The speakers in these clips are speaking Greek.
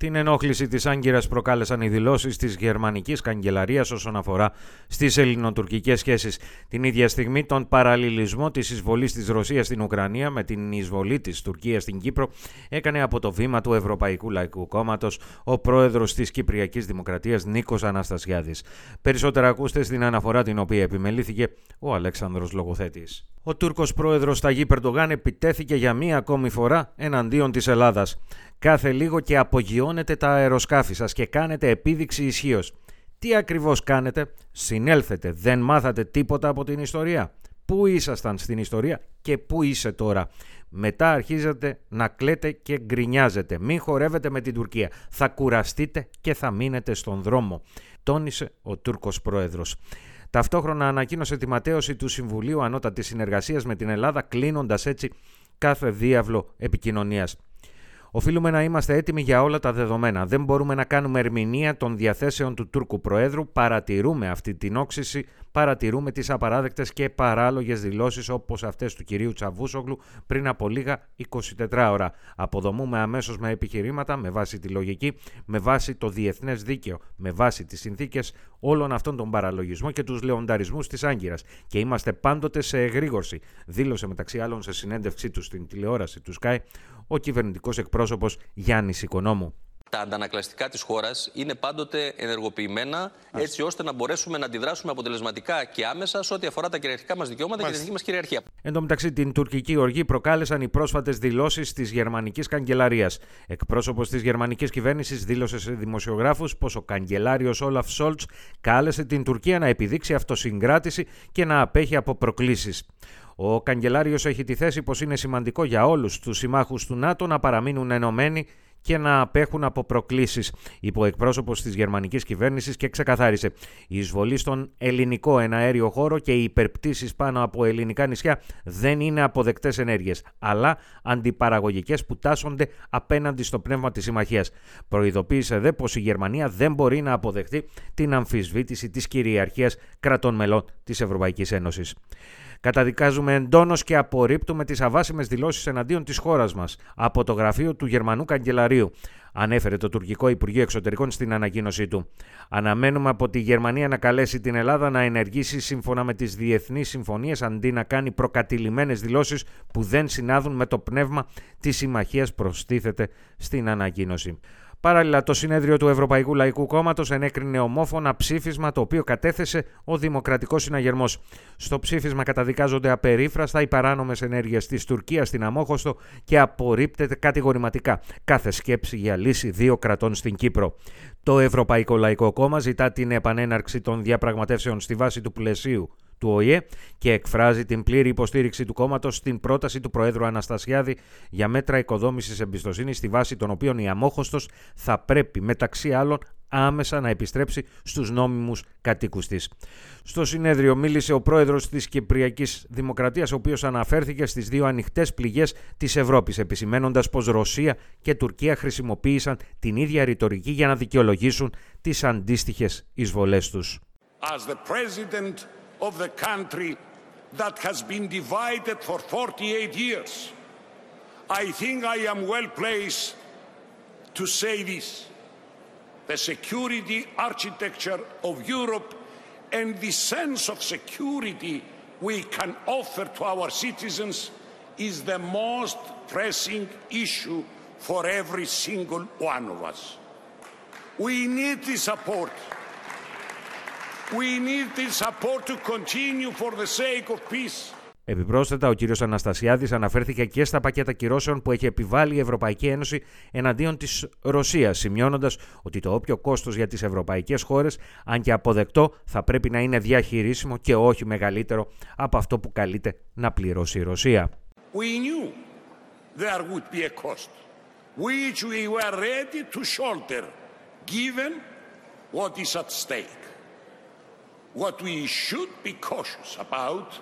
Την ενόχληση της Άγκυρας προκάλεσαν οι δηλώσεις της γερμανικής καγκελαρίας όσον αφορά στις ελληνοτουρκικές σχέσεις. Την ίδια στιγμή τον παραλληλισμό της εισβολής της Ρωσίας στην Ουκρανία με την εισβολή της Τουρκίας στην Κύπρο έκανε από το βήμα του Ευρωπαϊκού Λαϊκού Κόμματος ο πρόεδρος της Κυπριακής Δημοκρατίας Νίκος Αναστασιάδης. Περισσότερα ακούστε στην αναφορά την οποία επιμελήθηκε ο Αλέξανδρος Λογοθέτης. Ο Τούρκος πρόεδρος Ταγί Περντογάν επιτέθηκε για μία ακόμη φορά εναντίον της Ελλάδας. Κάθε λίγο και απογειώνετε τα αεροσκάφη σας και κάνετε επίδειξη ισχύως. Τι ακριβώς κάνετε, συνέλθετε, δεν μάθατε τίποτα από την ιστορία. Πού ήσασταν στην ιστορία και πού είσαι τώρα; Μετά αρχίζετε να κλαίτε και γκρινιάζετε. Μην χορεύετε με την Τουρκία. Θα κουραστείτε και θα μείνετε στον δρόμο. Τόνισε ο Τούρκος πρόεδρος. Ταυτόχρονα ανακοίνωσε τη ματέωση του Συμβουλίου Ανώτατης Συνεργασίας με την Ελλάδα, κλείνοντας έτσι κάθε διάβλο επικοινωνίας. Οφείλουμε να είμαστε έτοιμοι για όλα τα δεδομένα. Δεν μπορούμε να κάνουμε ερμηνεία των διαθέσεων του Τούρκου Προέδρου. Παρατηρούμε αυτή την όξυση, παρατηρούμε τις απαράδεκτες και παράλογες δηλώσεις όπως αυτές του κυρίου Τσαβούσογλου πριν από λίγα 24 ώρα. Αποδομούμε αμέσως με επιχειρήματα, με βάση τη λογική, με βάση το διεθνές δίκαιο, με βάση τις συνθήκες όλων αυτών των παραλογισμών και τους λεονταρισμούς της Άγκυρας. Και είμαστε πάντοτε σε εγρήγορση, δήλωσε μεταξύ άλλων σε συνέντευξή του στην τηλεόραση του Sky ο κυβερνητικός εκπρόσωπος Γιάννης Οικονόμου. Τα αντανακλαστικά της χώρας είναι πάντοτε ενεργοποιημένα έτσι ώστε να μπορέσουμε να αντιδράσουμε αποτελεσματικά και άμεσα σε ό,τι αφορά τα κυριαρχικά μας δικαιώματα και την εθνική μας κυριαρχία. Εν τω μεταξύ, την τουρκική οργή προκάλεσαν οι πρόσφατες δηλώσεις της γερμανικής καγκελαρίας. Εκπρόσωπος της γερμανικής κυβέρνησης δήλωσε σε δημοσιογράφους πως ο καγκελάριος Όλαφ Σόλτς κάλεσε την Τουρκία να επιδείξει αυτοσυγκράτηση και να απέχει από προκλήσεις. Ο καγκελάριος έχει τη θέση πως είναι σημαντικό για όλους τους συμμάχους του ΝΑΤΟ να παραμείνουν ενωμένοι και να απέχουν από προκλήσεις, είπε ο εκπρόσωπος της γερμανικής κυβέρνησης και ξεκαθάρισε. Η εισβολή στον ελληνικό εναέριο χώρο και οι υπερπτήσεις πάνω από ελληνικά νησιά δεν είναι αποδεκτές ενέργειες, αλλά αντιπαραγωγικές που τάσσονται απέναντι στο πνεύμα της συμμαχίας. Προειδοποίησε δε πως η Γερμανία δεν μπορεί να αποδεχτεί την αμφισβήτηση της κυριαρχίας κρατών μελών της Ευρωπαϊκής Ένωσης. Καταδικάζουμε εντόνως και απορρίπτουμε τις αβάσιμες δηλώσεις εναντίον της χώρας μας από το γραφείο του Γερμανού Καγκελαρίου, ανέφερε το τουρκικό Υπουργείο Εξωτερικών στην ανακοίνωσή του. Αναμένουμε από τη Γερμανία να καλέσει την Ελλάδα να ενεργήσει σύμφωνα με τις διεθνείς συμφωνίες αντί να κάνει προκατηλημένες δηλώσεις που δεν συνάδουν με το πνεύμα της συμμαχίας, προστίθεται στην ανακοίνωση. Παράλληλα, το συνέδριο του Ευρωπαϊκού Λαϊκού Κόμματος ενέκρινε ομόφωνα ψήφισμα το οποίο κατέθεσε ο Δημοκρατικός Συναγερμός. Στο ψήφισμα καταδικάζονται απερίφραστα οι παράνομες ενέργειες της Τουρκίας στην Αμόχωστο και απορρίπτεται κατηγορηματικά κάθε σκέψη για λύση δύο κρατών στην Κύπρο. Το Ευρωπαϊκό Λαϊκό Κόμμα ζητά την επανέναρξη των διαπραγματεύσεων στη βάση του πλαισίου του ΟΗΕ και εκφράζει την πλήρη υποστήριξη του κόμματος στην πρόταση του Προέδρου Αναστασιάδη για μέτρα οικοδόμησης εμπιστοσύνης, στη βάση των οποίων η αμόχωστος θα πρέπει μεταξύ άλλων άμεσα να επιστρέψει στους νόμιμους κατοίκους της. Στο συνέδριο μίλησε ο πρόεδρος της Κυπριακής Δημοκρατίας, ο οποίος αναφέρθηκε στις δύο ανοιχτές πληγές της Ευρώπης, επισημένοντας πως Ρωσία και Τουρκία χρησιμοποίησαν την ίδια ρητορική για να δικαιολογήσουν τις αντίστοιχες εισβολές τους. Of the country that has been divided for 48 years. I think I am well placed to say this. The security architecture of Europe and the sense of security we can offer to our citizens is the most pressing issue for every single one of us. We need the support We need the support to continue for the sake of peace. Επιπρόσθετα, ο κ. Αναστασιάδης αναφέρθηκε και στα πακέτα κυρώσεων που έχει επιβάλει η Ευρωπαϊκή Ένωση εναντίον της Ρωσίας, σημειώνοντας ότι το όποιο κόστος για τις ευρωπαϊκές χώρες, αν και αποδεκτό, θα πρέπει να είναι διαχειρίσιμο και όχι μεγαλύτερο από αυτό που καλείται να πληρώσει η Ρωσία. We knew there would be a cost, which we were ready to shoulder, given what is at stake. What we should be cautious about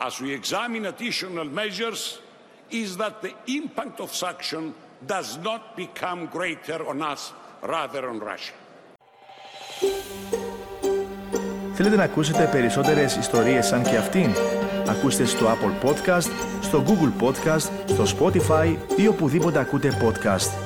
as we examine additional measures is that the impact of sanction does not become greater on us rather on Russia. Θέλετε να ακούσετε περισσότερες ιστορίες σαν και αυτήν? Ακούστε στο Apple Podcast, στο Google Podcast, στο Spotify ή οπουδήποτε ακούτε podcast.